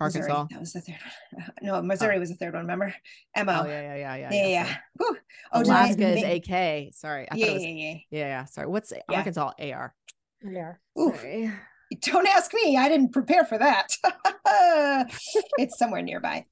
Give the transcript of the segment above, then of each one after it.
Arkansas. Missouri. That was the third one. No, Missouri oh. was the third one. Remember? Mo. Oh yeah, yeah, yeah, yeah. yeah, yeah. sorry. Whew. Oh, Alaska is AK. Sorry, I Yeah, it was, yeah, yeah. yeah, yeah. Sorry, what's Yeah. Arkansas AR? Yeah. Sorry. Don't ask me. I didn't prepare for that. it's somewhere nearby.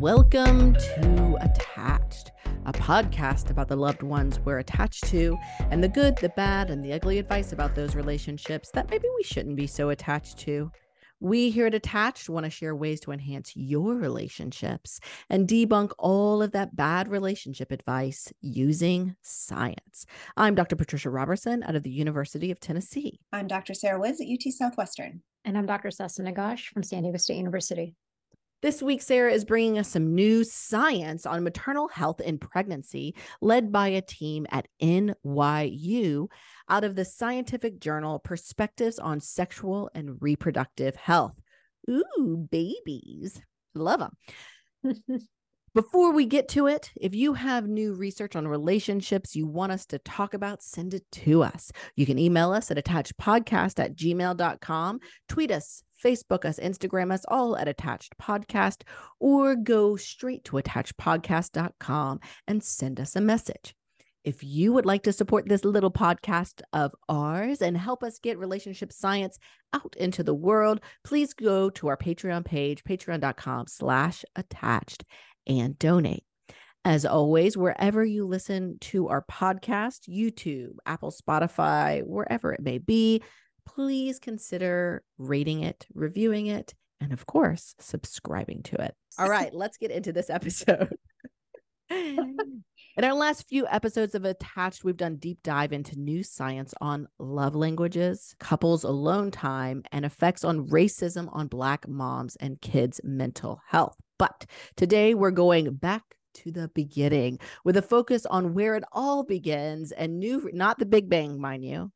Welcome to Attached, a podcast about the loved ones we're attached to and the good, the bad, and the ugly advice about those relationships that maybe we shouldn't be so attached to. We here at Attached want to share ways to enhance your relationships and debunk all of that bad relationship advice using science. I'm Dr. Patricia Roberson out of the University of Tennessee. I'm Dr. Sarah Woods at UT Southwestern. And I'm Dr. Sesen Negash from San Diego State University. This week, Sarah is bringing us some new science on maternal health and pregnancy, led by a team at NYU out of the scientific journal Perspectives on Sexual and Reproductive Health. Ooh, babies. Love them. Before we get to it, if you have new research on relationships you want us to talk about, send it to us. You can email us at attachedpodcast at gmail.com, tweet us, Facebook us, Instagram us, all at Attached Podcast, or go straight to attachedpodcast.com and send us a message. If you would like to support this little podcast of ours and help us get relationship science out into the world, please go to our Patreon page, patreon.com slash attached and donate. As always, wherever you listen to our podcast, YouTube, Apple, Spotify, wherever it may be, please consider rating it, reviewing it, and of course, subscribing to it. All right, let's get into this episode. In our last few episodes of Attached, we've done deep dive into new science on love languages, couples alone time, and effects on racism on Black moms and kids' mental health. But today we're going back to the beginning with a focus on where it all begins and new, not the Big Bang, mind you.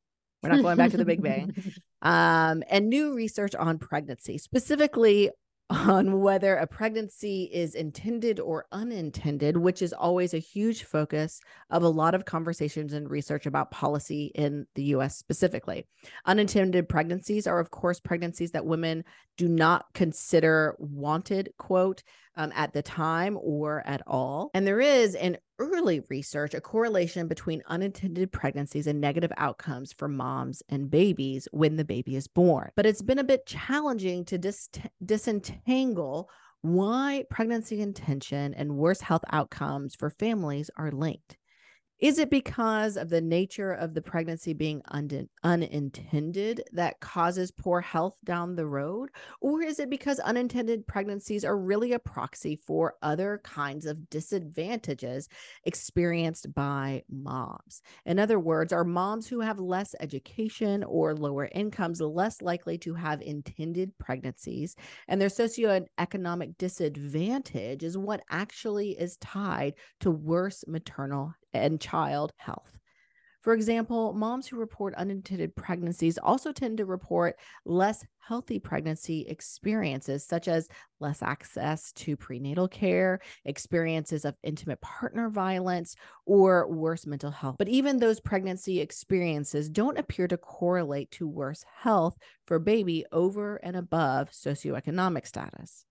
We're not going back to the Big Bang. Um, and new research on pregnancy, specifically on whether a pregnancy is intended or unintended, which is always a huge focus of a lot of conversations and research about policy in the US specifically. Unintended pregnancies are, of course, pregnancies that women do not consider wanted, quote, um, at the time or at all. And there is in early research a correlation between unintended pregnancies and negative outcomes for moms and babies when the baby is born. But it's been a bit challenging to dis- disentangle why pregnancy intention and worse health outcomes for families are linked. Is it because of the nature of the pregnancy being un- unintended that causes poor health down the road? Or is it because unintended pregnancies are really a proxy for other kinds of disadvantages experienced by moms? In other words, are moms who have less education or lower incomes less likely to have intended pregnancies? And their socioeconomic disadvantage is what actually is tied to worse maternal and child health. For example, moms who report unintended pregnancies also tend to report less healthy pregnancy experiences, such as less access to prenatal care, experiences of intimate partner violence, or worse mental health. But even those pregnancy experiences don't appear to correlate to worse health for baby over and above socioeconomic status.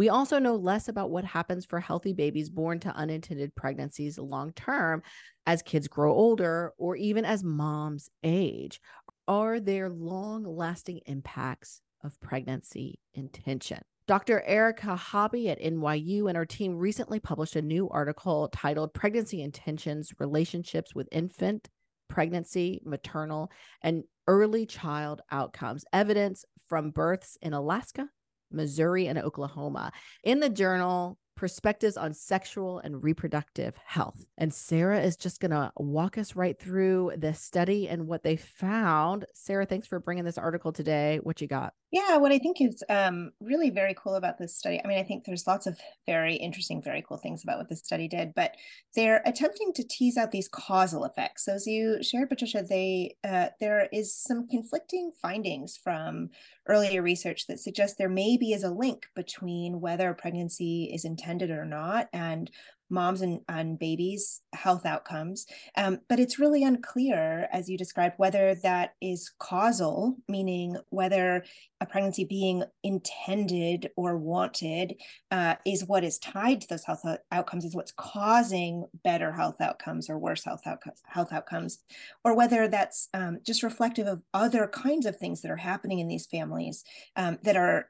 We also know less about what happens for healthy babies born to unintended pregnancies long term as kids grow older or even as moms age. Are there long lasting impacts of pregnancy intention? Dr. Erica Hobby at NYU and her team recently published a new article titled Pregnancy Intentions Relationships with Infant, Pregnancy, Maternal, and Early Child Outcomes Evidence from Births in Alaska, Missouri, and Oklahoma in the journal Perspectives on Sexual and Reproductive Health. And Sarah is just going to walk us right through this study and what they found. Sarah, thanks for bringing this article today. What you got? Yeah, what I think is um, really very cool about this study, I mean, I think there's lots of very interesting, very cool things about what this study did, but they're attempting to tease out these causal effects. So as you shared, Patricia, they uh, there is some conflicting findings from earlier research that suggests there maybe is a link between whether a pregnancy is intended or not and moms and, and babies' health outcomes. Um, but it's really unclear, as you described, whether that is causal, meaning whether a pregnancy being intended or wanted uh, is what is tied to those health outcomes, is what's causing better health outcomes or worse health outcomes, health outcomes, or whether that's um, just reflective of other kinds of things that are happening in these families um, that are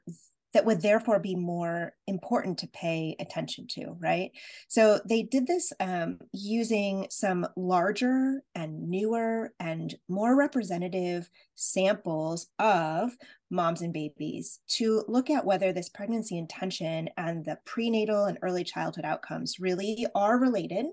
that would therefore be more important to pay attention to, right? So they did this um, using some larger and newer and more representative samples of moms and babies to look at whether this pregnancy intention and the prenatal and early childhood outcomes really are related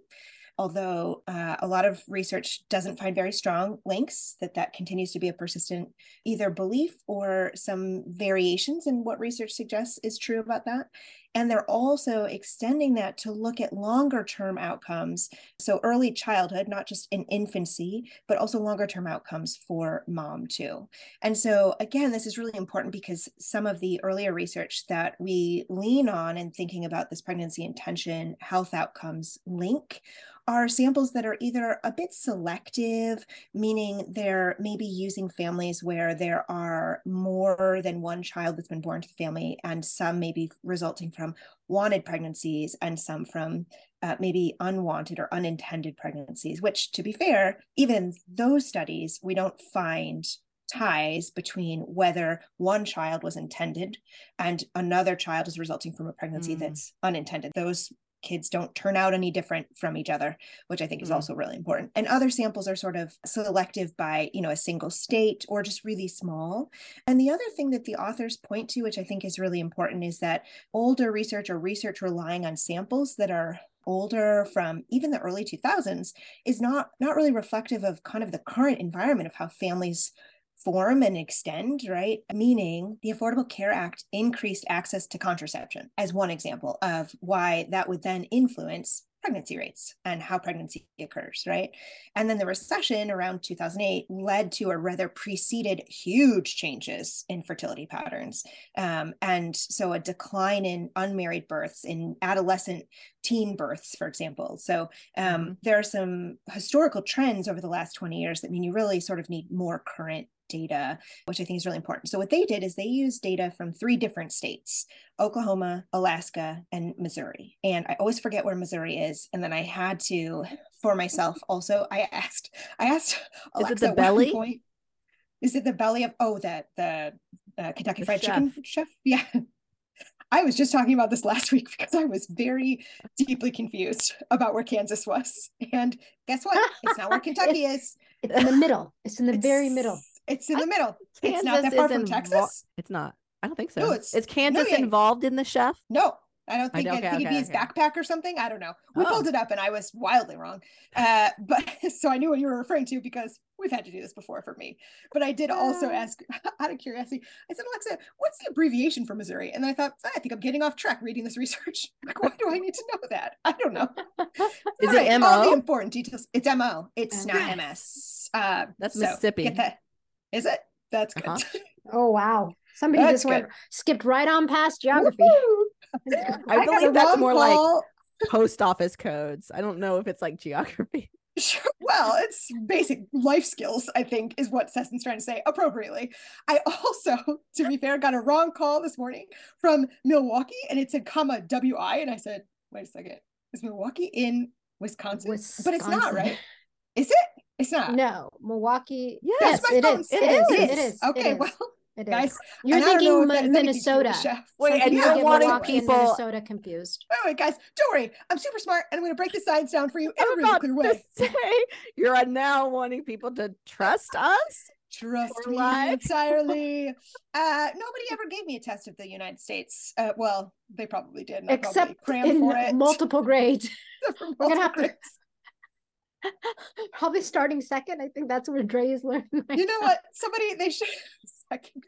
although uh, a lot of research doesn't find very strong links that that continues to be a persistent either belief or some variations in what research suggests is true about that and they're also extending that to look at longer term outcomes. So early childhood not just in infancy but also longer term outcomes for mom too. And so again this is really important because some of the earlier research that we lean on in thinking about this pregnancy intention health outcomes link are samples that are either a bit selective, meaning they're maybe using families where there are more than one child that's been born to the family, and some maybe resulting from wanted pregnancies and some from uh, maybe unwanted or unintended pregnancies, which, to be fair, even in those studies, we don't find ties between whether one child was intended and another child is resulting from a pregnancy mm. that's unintended. Those kids don't turn out any different from each other which i think is mm. also really important and other samples are sort of selective by you know a single state or just really small and the other thing that the authors point to which i think is really important is that older research or research relying on samples that are older from even the early 2000s is not not really reflective of kind of the current environment of how families form and extend, right? Meaning the Affordable Care Act increased access to contraception as one example of why that would then influence pregnancy rates and how pregnancy occurs, right? And then the recession around 2008 led to or rather preceded huge changes in fertility patterns. Um, and so a decline in unmarried births, in adolescent teen births, for example. So um, mm-hmm. there are some historical trends over the last 20 years that mean you really sort of need more current data, which I think is really important. So, what they did is they used data from three different states Oklahoma, Alaska, and Missouri. And I always forget where Missouri is. And then I had to, for myself, also, I asked, I asked Alexa is it the belly? Point, is it the belly of, oh, the, the uh, Kentucky the Fried chef. Chicken chef? Yeah. I was just talking about this last week because I was very deeply confused about where Kansas was. And guess what? It's not where Kentucky it's, is. It's in the middle. It's in the it's, very middle. It's in the middle. Kansas it's not that far from invo- Texas. It's not. I don't think so. No, it's, is Kansas no, involved in the chef? No, I don't think. I, okay, I think okay, it'd be his backpack or something. I don't know. We oh. pulled it up, and I was wildly wrong. Uh, but so I knew what you were referring to because we've had to do this before for me. But I did also uh. ask out of curiosity. I said, Alexa, what's the abbreviation for Missouri? And I thought, I think I'm getting off track reading this research. Like, why do I need to know that? I don't know. Is All it right, MO? All the important details. It's MO. It's not MS. Uh, That's so Mississippi. Get that. Is it? That's good. Uh-huh. oh wow. Somebody that's just good. went skipped right on past geography. I, I believe that's more call. like post office codes. I don't know if it's like geography. Sure. Well, it's basic life skills, I think, is what Sesen's trying to say appropriately. I also, to be fair, got a wrong call this morning from Milwaukee and it said comma WI. And I said, wait a second, is Milwaukee in Wisconsin? Wisconsin. But it's not, right? Is it? It's not. No, Milwaukee. Yes, yes it, is. It, it is. is. It is. Okay, well. It guys, you're thinking Minnesota. Wait, and you're wanting people Minnesota confused. Wait, wait, guys, don't worry. I'm super smart, and I'm going to break the science down for you in a really clear way. Say, you're now wanting people to trust us. Trust me live? entirely. Uh, nobody ever gave me a test of the United States. Uh, well, they probably did. Except in multiple grades. We're gonna have to Probably starting second. I think that's where Dre is learning. you know what? Somebody they should second.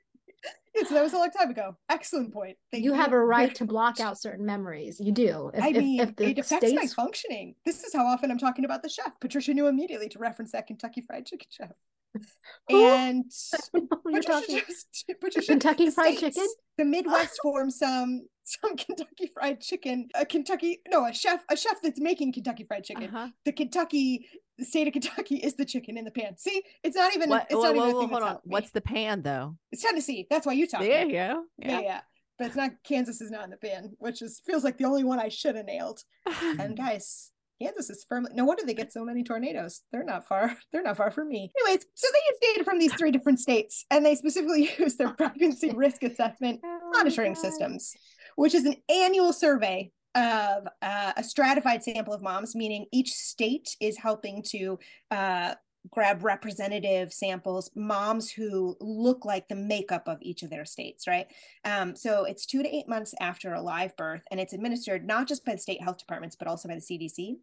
Yes, that was a long time ago. Excellent point. Thank you, you have a right to block out certain memories. You do. If, I mean, if, if it affects states... my functioning. This is how often I'm talking about the chef. Patricia knew immediately to reference that Kentucky Fried Chicken chef. and Patricia, just, Patricia, Kentucky Fried Chicken. The Midwest forms some some Kentucky Fried Chicken, a Kentucky no, a chef, a chef that's making Kentucky Fried Chicken. Uh-huh. The Kentucky the state of Kentucky is the chicken in the pan. See, it's not even. What, it's whoa, not whoa, even. hold on. What's the pan though? It's Tennessee. That's why you talk. There you go. Yeah. yeah, yeah. But it's not. Kansas is not in the pan, which is feels like the only one I should have nailed. and guys, Kansas is firmly no wonder they get so many tornadoes. They're not far, they're not far from me. Anyways, so they use data from these three different states and they specifically use their pregnancy risk assessment oh monitoring systems, which is an annual survey of uh, a stratified sample of moms, meaning each state is helping to uh, grab representative samples, moms who look like the makeup of each of their states, right? Um, so it's two to eight months after a live birth, and it's administered not just by the state health departments, but also by the CDC.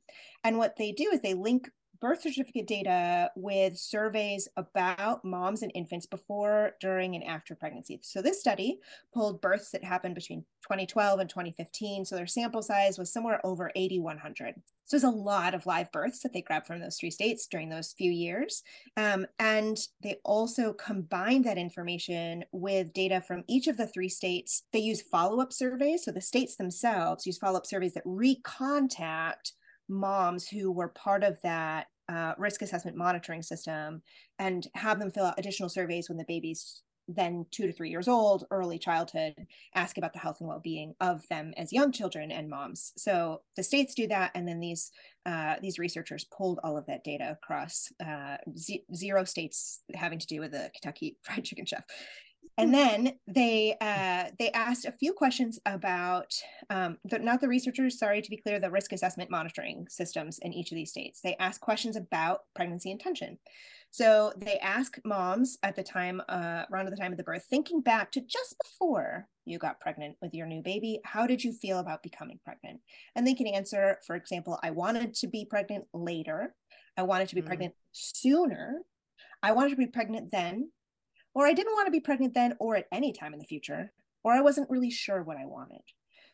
And what they do is they link birth certificate data with surveys about moms and infants before, during, and after pregnancy. So this study pulled births that happened between 2012 and 2015. So their sample size was somewhere over 8,100. So there's a lot of live births that they grabbed from those three states during those few years. Um, and they also combined that information with data from each of the three states. They use follow up surveys. So the states themselves use follow up surveys that recontact moms who were part of that uh, risk assessment monitoring system and have them fill out additional surveys when the baby's then two to three years old, early childhood, ask about the health and well-being of them as young children and moms. So the states do that, and then these uh, these researchers pulled all of that data across uh, zero states having to do with the Kentucky Fried Chicken chef and then they uh, they asked a few questions about um, the, not the researchers sorry to be clear the risk assessment monitoring systems in each of these states. They asked questions about pregnancy intention so they ask moms at the time uh, around the time of the birth thinking back to just before you got pregnant with your new baby how did you feel about becoming pregnant? And they can answer for example i wanted to be pregnant later. I wanted to be mm. pregnant sooner. I wanted to be pregnant then or I didn't want to be pregnant then or at any time in the future, or I wasn't really sure what I wanted.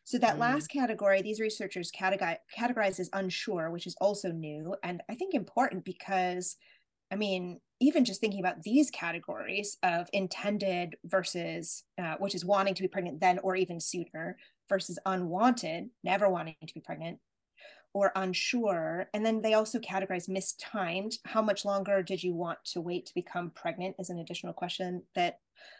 So that mm. last category, these researchers categorize, categorize as unsure, which is also new and I think important because, I mean, even just thinking about these categories of intended versus, uh, which is wanting to be pregnant then or even sooner, versus unwanted, never wanting to be pregnant, or unsure. And then they also categorize mistimed. How much longer did you want to wait to become pregnant? Is an additional question that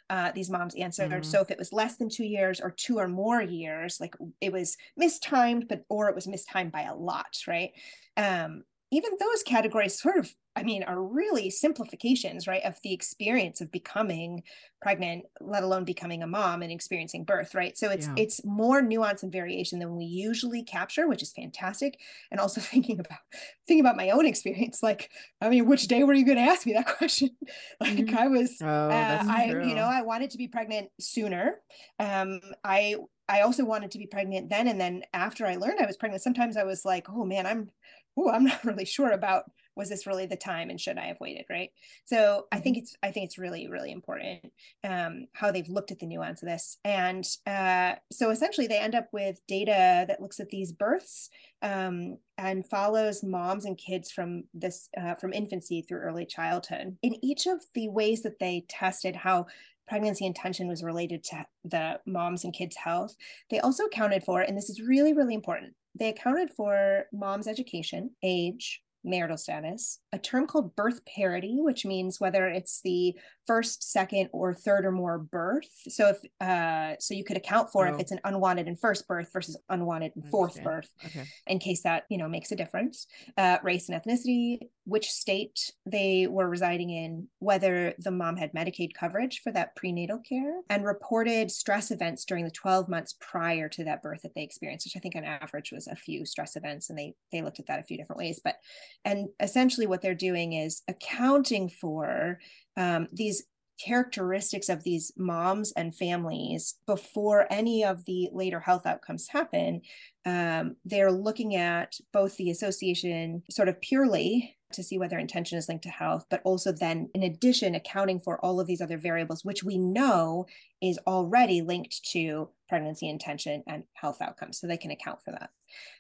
uh, these moms answered. Mm-hmm. So if it was less than two years or two or more years, like it was mistimed, but or it was mistimed by a lot, right? Um, even those categories sort of I mean, are really simplifications, right, of the experience of becoming pregnant, let alone becoming a mom and experiencing birth, right? So it's yeah. it's more nuance and variation than we usually capture, which is fantastic. And also thinking about thinking about my own experience, like, I mean, which day were you going to ask me that question? like, mm-hmm. I was, oh, uh, I true. you know, I wanted to be pregnant sooner. Um, I I also wanted to be pregnant then, and then after I learned I was pregnant, sometimes I was like, oh man, I'm, oh, I'm not really sure about was this really the time and should i have waited right? So i think mm-hmm. it's i think it's really really important um, how they've looked at the nuance of this. And uh, so essentially they end up with data that looks at these births um, and follows moms and kids from this uh, from infancy through early childhood. In each of the ways that they tested how pregnancy intention was related to the moms and kids health they also accounted for and this is really really important they accounted for mom's education age marital status, a term called birth parity, which means whether it's the first, second, or third or more birth. So if uh, so you could account for oh. if it's an unwanted in first birth versus unwanted in fourth birth, okay. in case that you know makes a difference. Uh, race and ethnicity, which state they were residing in, whether the mom had Medicaid coverage for that prenatal care, and reported stress events during the 12 months prior to that birth that they experienced, which I think on average was a few stress events, and they they looked at that a few different ways. But and essentially what they're doing is accounting for um, these characteristics of these moms and families before any of the later health outcomes happen um, they're looking at both the association sort of purely to see whether intention is linked to health, but also then, in addition, accounting for all of these other variables, which we know is already linked to pregnancy intention and health outcomes. So they can account for that.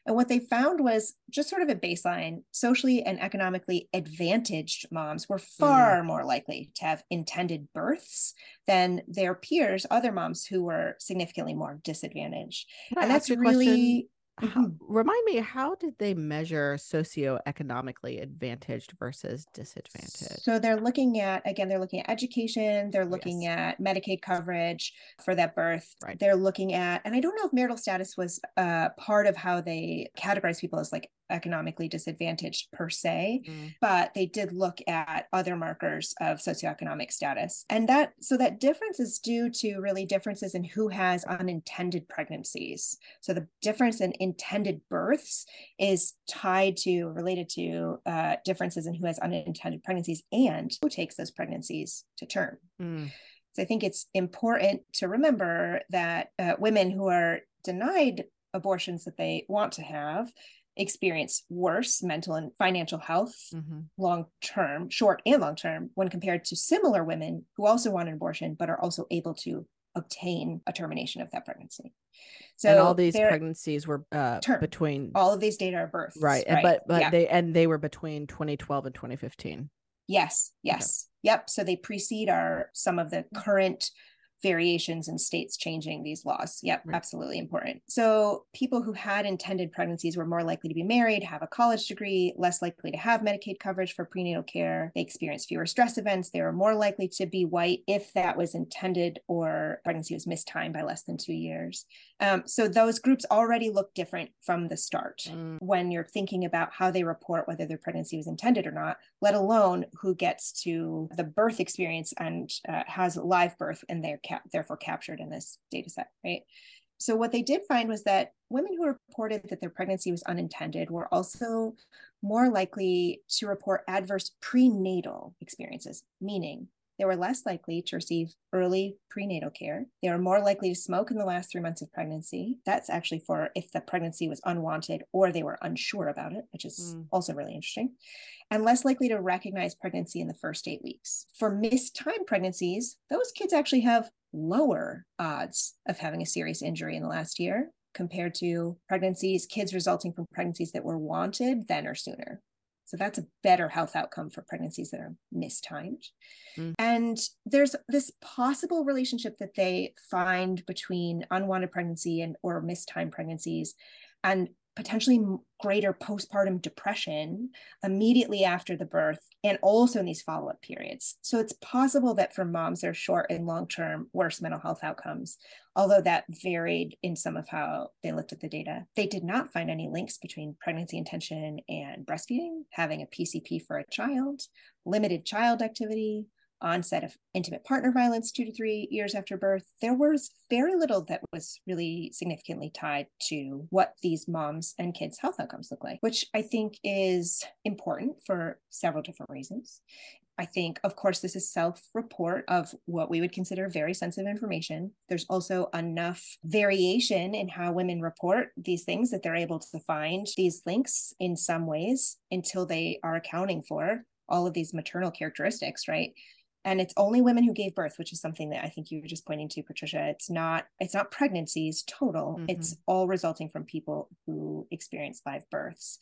And what they found was just sort of a baseline socially and economically advantaged moms were far mm. more likely to have intended births than their peers, other moms who were significantly more disadvantaged. and that's really how, mm-hmm. remind me, how did they measure socioeconomically advantaged versus disadvantaged? So they're looking at, again, they're looking at education, they're looking yes. at Medicaid coverage for that birth. Right. They're looking at, and I don't know if marital status was uh, part of how they categorize people as like economically disadvantaged per se, mm. but they did look at other markers of socioeconomic status. And that, so that difference is due to really differences in who has unintended pregnancies. So the difference in intended births is tied to, related to uh, differences in who has unintended pregnancies and who takes those pregnancies to term. Mm. So I think it's important to remember that uh, women who are denied abortions that they want to have experience worse mental and financial health mm-hmm. long term, short and long term, when compared to similar women who also want an abortion but are also able to obtain a termination of that pregnancy. So and all these pregnancies were uh, term. between all of these data are births, right? right? But but yeah. they and they were between 2012 and 2015. Yes, yes, okay. yep. So they precede our some of the current variations in states changing these laws. Yep, right. absolutely important. So, people who had intended pregnancies were more likely to be married, have a college degree, less likely to have Medicaid coverage for prenatal care. They experienced fewer stress events. They were more likely to be white if that was intended or pregnancy was mistimed by less than two years. Um, so, those groups already look different from the start mm. when you're thinking about how they report whether their pregnancy was intended or not, let alone who gets to the birth experience and uh, has live birth in they're cap- therefore captured in this data set, right? So what they did find was that women who reported that their pregnancy was unintended were also more likely to report adverse prenatal experiences, meaning they were less likely to receive early prenatal care. They were more likely to smoke in the last three months of pregnancy. That's actually for if the pregnancy was unwanted or they were unsure about it, which is mm. also really interesting. And less likely to recognize pregnancy in the first eight weeks. For missed mistimed pregnancies, those kids actually have lower odds of having a serious injury in the last year compared to pregnancies, kids resulting from pregnancies that were wanted then or sooner. So that's a better health outcome for pregnancies that are mistimed. Mm. And there's this possible relationship that they find between unwanted pregnancy and or mistimed pregnancies and potentially greater postpartum depression immediately after the birth and also in these follow-up periods. So it's possible that for moms there are short and long-term worse mental health outcomes although that varied in some of how they looked at the data they did not find any links between pregnancy intention and breastfeeding having a pcp for a child limited child activity onset of intimate partner violence two to three years after birth, there was very little that was really significantly tied to what these moms and kids' health outcomes look like, which I think is important for several different reasons. I think, of course, this is self report of what we would consider very sensitive information. There's also enough variation in how women report these things that they're able to find these links in some ways until they are accounting for all of these maternal characteristics, right? And it's only women who gave birth which is something that i think you were just pointing to patricia. It's not it's not pregnancies total. Mm-hmm. it's all resulting from people who experience live births.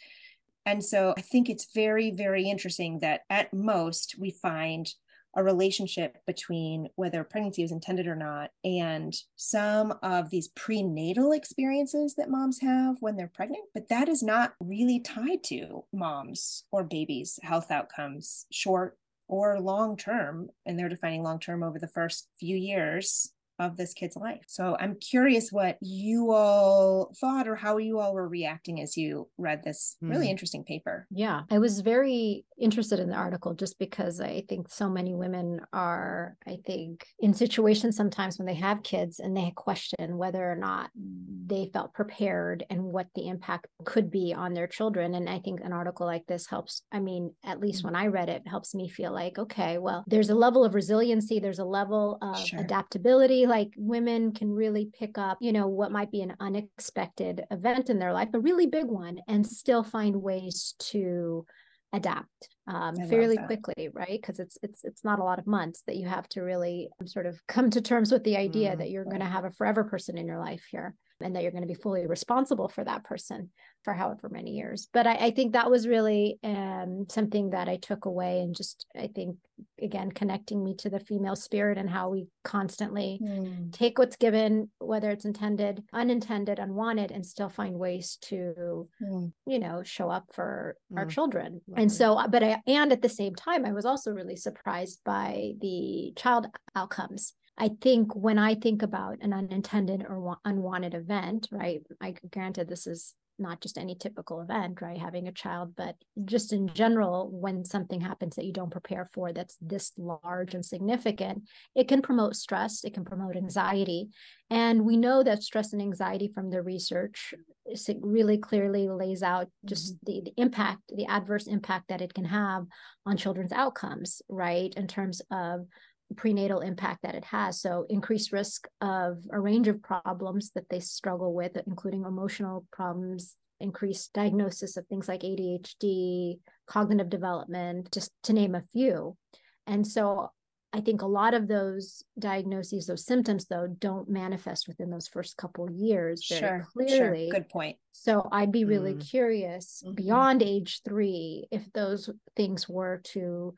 And so i think it's very very interesting that at most we find a relationship between whether pregnancy was intended or not and some of these prenatal experiences that moms have when they're pregnant. But that is not really tied to moms or babies health outcomes short or long term and they're defining long term over the first few years of this kid's life. So I'm curious what you all thought or how you all were reacting as you read this really mm. interesting paper. Yeah, I was very interested in the article just because I think so many women are, I think, in situations sometimes when they have kids and they question whether or not they felt prepared and what the impact could be on their children. And I think an article like this helps. I mean, at least mm. when I read it, helps me feel like, okay, well, there's a level of resiliency, there's a level of sure. adaptability like women can really pick up, you know, what might be an unexpected event in their life, a really big one, and still find ways to adapt um, fairly quickly, right? Because it's it's it's not a lot of months that you have to really sort of come to terms with the idea mm, that you're right. going to have a forever person in your life here and that you're going to be fully responsible for that person for however many years. But I, I think that was really um, something that I took away and just, I think, again, connecting me to the female spirit and how we constantly mm. take what's given, whether it's intended, unintended, unwanted, and still find ways to, mm. you know, show up for mm. our children. And so, but I, and at the same time, I was also really surprised by the child outcomes I think when I think about an unintended or unwanted event, right? I granted this is not just any typical event, right? Having a child, but just in general, when something happens that you don't prepare for that's this large and significant, it can promote stress, it can promote anxiety. And we know that stress and anxiety from the research really clearly lays out just mm-hmm. the, the impact, the adverse impact that it can have on children's outcomes, right? In terms of prenatal impact that it has. So, increased risk of a range of problems that they struggle with, including emotional problems, increased diagnosis of things like ADHD, cognitive development, just to name a few. And so, I think a lot of those diagnoses, those symptoms, though, don't manifest within those first couple years very sure, clearly. Sure. Good point. So I'd be really mm. curious mm-hmm. beyond age three if those things were to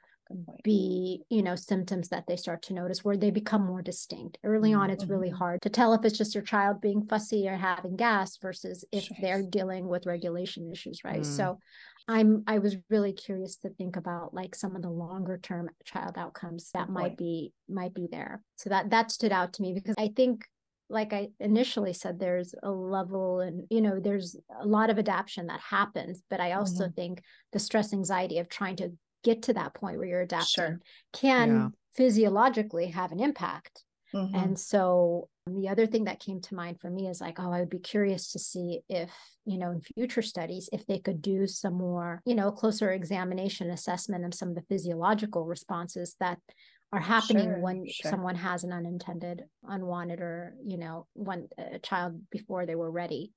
be you know symptoms that they start to notice where they become more distinct early mm-hmm. on it's really mm-hmm. hard to tell if it's just your child being fussy or having gas versus if they're dealing with regulation issues right mm. so i'm i was really curious to think about like some of the longer term child outcomes that Good might point. be might be there so that that stood out to me because i think like I initially said, there's a level and, you know, there's a lot of adaptation that happens. But I also mm-hmm. think the stress anxiety of trying to get to that point where you're adapting sure. can yeah. physiologically have an impact. Mm-hmm. And so the other thing that came to mind for me is like, oh, I would be curious to see if, you know, in future studies, if they could do some more, you know, closer examination assessment of some of the physiological responses that are happening sure, when sure. someone has an unintended, unwanted, or, you know, one a child before they were ready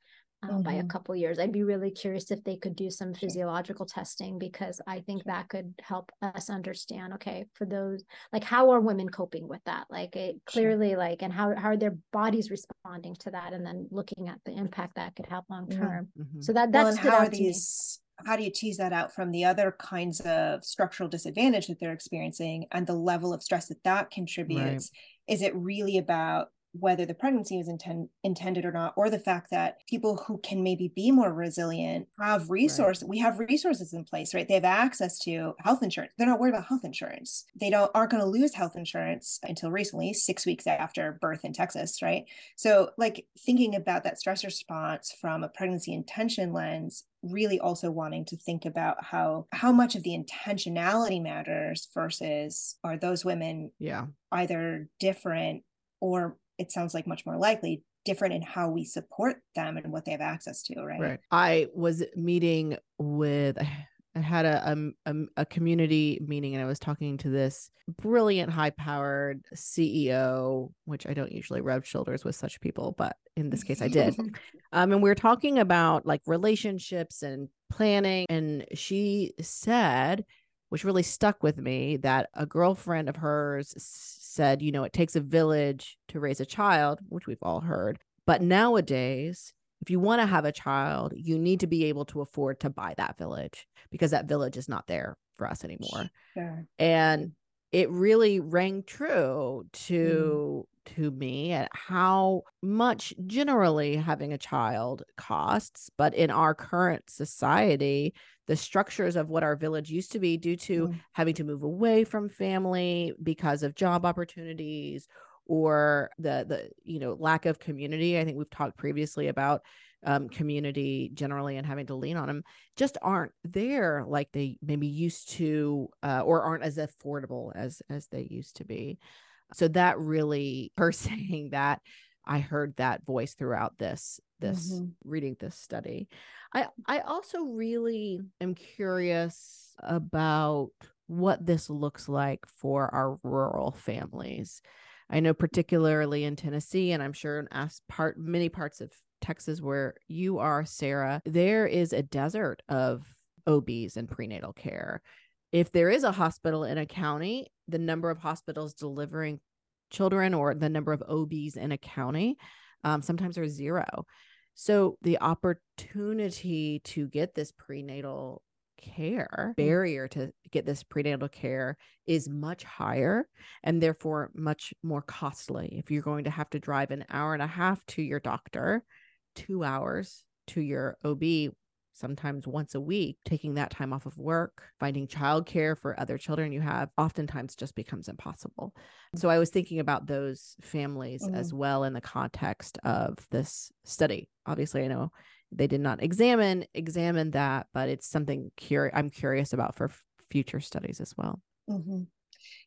mm-hmm. by a mm-hmm. couple years. I'd be really curious if they could do some physiological testing because I think that could help us understand. Okay, for those like how are women coping with that? Like it clearly sure. like and how how are their bodies responding to that, and then looking at the impact that could have long term. Mm-hmm. So that that's well, how are these how do you tease that out from the other kinds of structural disadvantage that they're experiencing and the level of stress that that contributes right. is it really about whether the pregnancy was inten- intended or not, or the fact that people who can maybe be more resilient have resources. Right. We have resources in place, right? They have access to health insurance. They're not worried about health insurance. They don't aren't going to lose health insurance until recently, six weeks after birth in Texas, right? So, like thinking about that stress response from a pregnancy intention lens really also wanting to think about how how much of the intentionality matters versus are those women yeah either different or it sounds like much more likely different in how we support them and what they have access to right? Right. I was meeting with i had a, um, a, a community meeting and i was talking to this brilliant high powered ceo which i don't usually rub shoulders with such people but in this case i did. Um, and we were talking about like relationships and planning and she said which really stuck with me that a girlfriend of hers said, you know, it takes a village to raise a child, which we've all heard. But nowadays, if you want to have a child, you need to be able to afford to buy that village because that village is not there for us anymore. Sure. And it really rang true to mm. to me at how much generally having a child costs, but in our current society, the structures of what our village used to be due to mm. having to move away from family because of job opportunities or the the you know lack of community i think we've talked previously about um, community generally and having to lean on them just aren't there like they maybe used to uh, or aren't as affordable as as they used to be so that really her saying that i heard that voice throughout this this mm-hmm. reading this study I I also really am curious about what this looks like for our rural families. I know particularly in Tennessee and I'm sure in as part many parts of Texas where you are Sarah, there is a desert of OBs and prenatal care. If there is a hospital in a county, the number of hospitals delivering children or the number of OBs in a county um, sometimes are zero. So the opportunity to get this prenatal care mm. barrier to get this prenatal care is much higher and therefore much more costly. If you're going to have to drive an hour and a half to your doctor, two hours to your OB sometimes once a week, taking that time off of work, finding childcare for other children you have, oftentimes just becomes impossible. So I was thinking about those families mm-hmm. as well in the context of this study. Obviously, I know they did not examine examine that, but it's something cur- I'm curious about for f- future studies as well. Mm-hmm.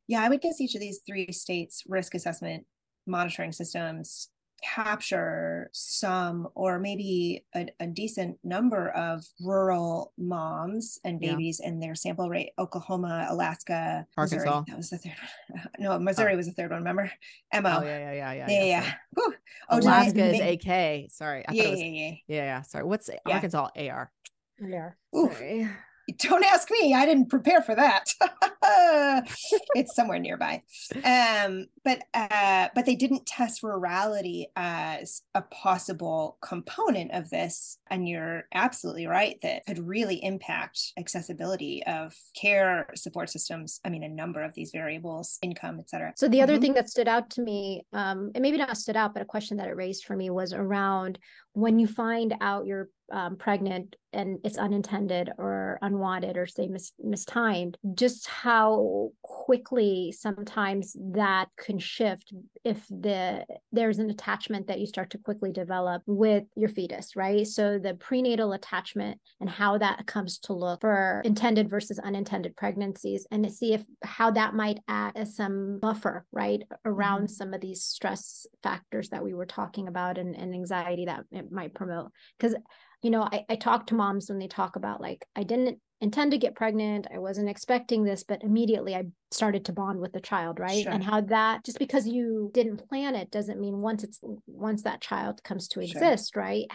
Yeah, I would guess each of these three states risk assessment monitoring systems capture some or maybe a, a, decent number of rural moms and babies yeah. in their sample rate. Oklahoma alaska arkansas. missouri. that was the third one no oh. missouri oh. was the third one remember? Mo oh, yeah yeah yeah yeah yeah, yeah. yeah. oh alaska is ak sorry I yeah, yeah, yeah yeah. Yeah sorry. What's arkansas ar yeah sorry don't ask me. I didn't prepare for that. It's somewhere nearby. Um but uh but they didn't test rurality as a possible component of this. And you're absolutely right that could really impact accessibility of care support systems. I mean a number of these variables income etc so the other mm-hmm. thing that stood out to me um and maybe not stood out but a question that it raised for me was around when you find out you're um, pregnant and it's unintended or unwanted or say mis- mistimed just how quickly sometimes that can shift if the there's an attachment that you start to quickly develop with your fetus right so the prenatal attachment and how that comes to look for intended versus unintended pregnancies and to see if how that might act as some buffer right around mm-hmm. some of these stress factors that we were talking about and, and anxiety that it might promote because you know, I, I talk to moms when they talk about like, I didn't intend to get pregnant. I wasn't expecting this, but immediately I started to bond with the child, right? Sure. And how that just because you didn't plan it doesn't mean once it's once that child comes to exist, sure. right?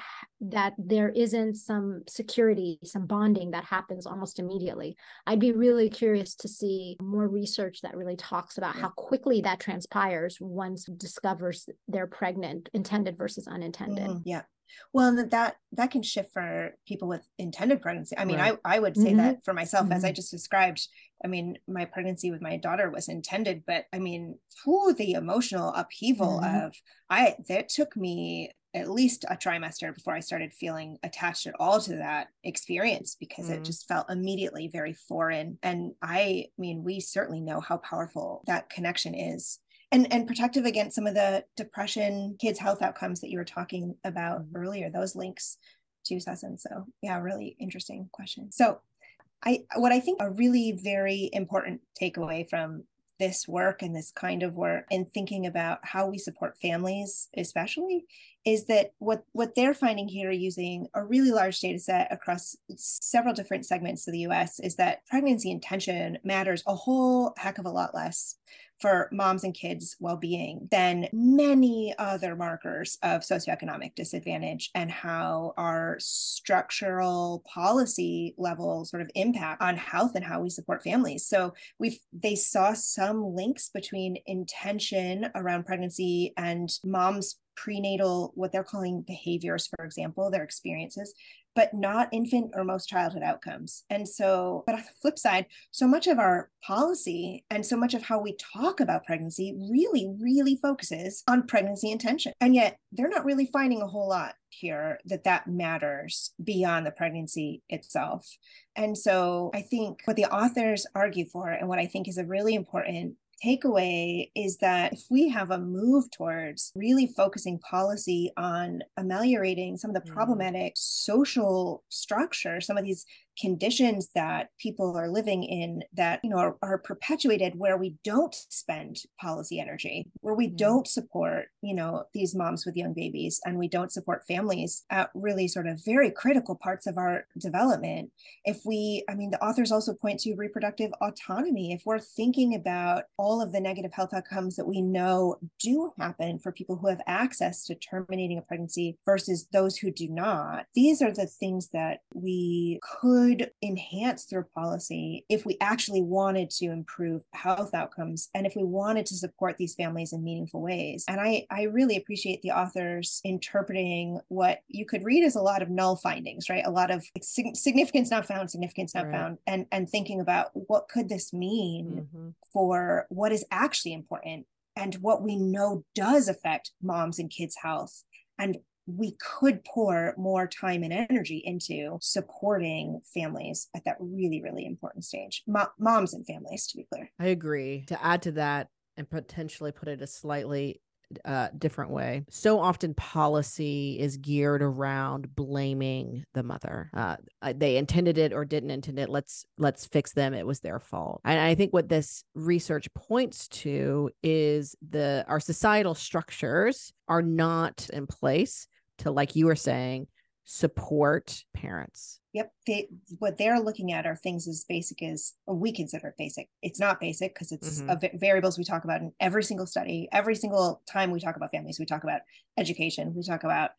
That there isn't some security, some bonding that happens almost immediately. I'd be really curious to see more research that really talks about yeah. how quickly that transpires once discovers they're pregnant, intended versus unintended. Mm, yeah. Well, and that that can shift for people with intended pregnancy. I mean, right. I I would say mm-hmm. that for myself, mm-hmm. as I mm-hmm. just described. I mean, my pregnancy with my daughter was intended, but I mean, whew, the emotional upheaval mm-hmm. of I that took me at least a trimester before I started feeling attached at all to that experience because it mm-hmm. just felt immediately very foreign. And I mean, we certainly know how powerful that connection is and and protective against some of the depression kids health outcomes that you were talking about mm-hmm. earlier those links to Sesen. So yeah, really interesting question. So I what I think a really very important takeaway from this work and this kind of work and thinking about how we support families especially is that what what they're finding here using a really large data set across several different segments of the US is that pregnancy intention matters a whole heck of a lot less for moms and kids' well being than many other markers of socioeconomic disadvantage and how our structural policy level sort of impact on health and how we support families. So we've they saw some links between intention around pregnancy and moms prenatal what they're calling behaviors for example their experiences but not infant or most childhood outcomes. And so, but on the flip side, so much of our policy and so much of how we talk about pregnancy really, really focuses on pregnancy intention. And yet they're not really finding a whole lot here that that matters beyond the pregnancy itself. And so I think what the authors argue for and what I think is a really important takeaway is that if we have a move towards really focusing policy on ameliorating some of the mm. problematic social structure, some of these conditions that people are living in that you know are, are perpetuated where we don't spend policy energy where we mm. don't support you know these moms with young babies and we don't support families at really sort of very critical parts of our development if we i mean the authors also point to reproductive autonomy if we're thinking about all of the negative health outcomes that we know do happen for people who have access to terminating a pregnancy versus those who do not these are the things that we could could enhance through policy if we actually wanted to improve health outcomes and if we wanted to support these families in meaningful ways. And I, I really appreciate the authors interpreting what you could read as a lot of null findings, right? A lot of significance not found, significance not right. found, and, and thinking about what could this mean mm-hmm. for what is actually important and what we know does affect moms and kids' health and we could pour more time and energy into supporting families at that really, really important stage. Mo- moms and families, to be clear. I agree. To add to that and potentially put it a slightly uh, different way. So often policy is geared around blaming the mother. Uh, they intended it or didn't intend it. Let's let's fix them. It was their fault. And I think what this research points to is the our societal structures are not in place to, like you were saying, support parents. Yep. They, what they're looking at are things as basic as we consider basic. It's not basic because it's mm-hmm. variables we talk about in every single study. Every single time we talk about families, we talk about education, we talk about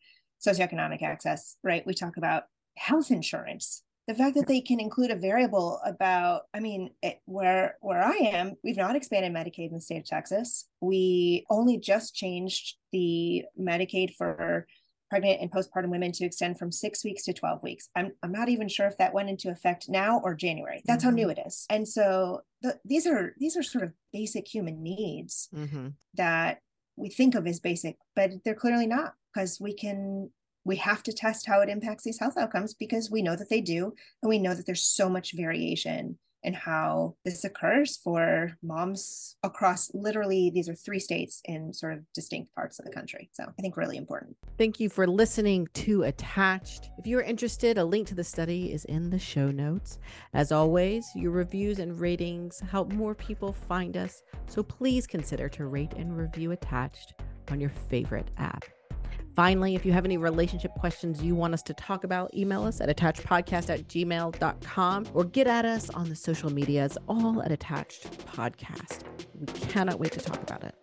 socioeconomic access, right? We talk about health insurance. The fact that they can include a variable about, I mean, it, where where I am, we've not expanded Medicaid in the state of Texas. We only just changed the Medicaid for pregnant and postpartum women to extend from six weeks to 12 weeks. I'm, I'm not even sure if that went into effect now or January. That's mm-hmm. how new it is. And so the, these are these are sort of basic human needs mm-hmm. that we think of as basic, but they're clearly not because we can we have to test how it impacts these health outcomes because we know that they do and we know that there's so much variation and how this occurs for moms across literally these are three states in sort of distinct parts of the country. So I think really important. Thank you for listening to Attached. If you're interested, a link to the study is in the show notes. As always, your reviews and ratings help more people find us. So please consider to rate and review Attached on your favorite app. Finally, if you have any relationship questions you want us to talk about, email us at attachedpodcast at gmail.com or get at us on the social medias, all at Attached Podcast. We cannot wait to talk about it.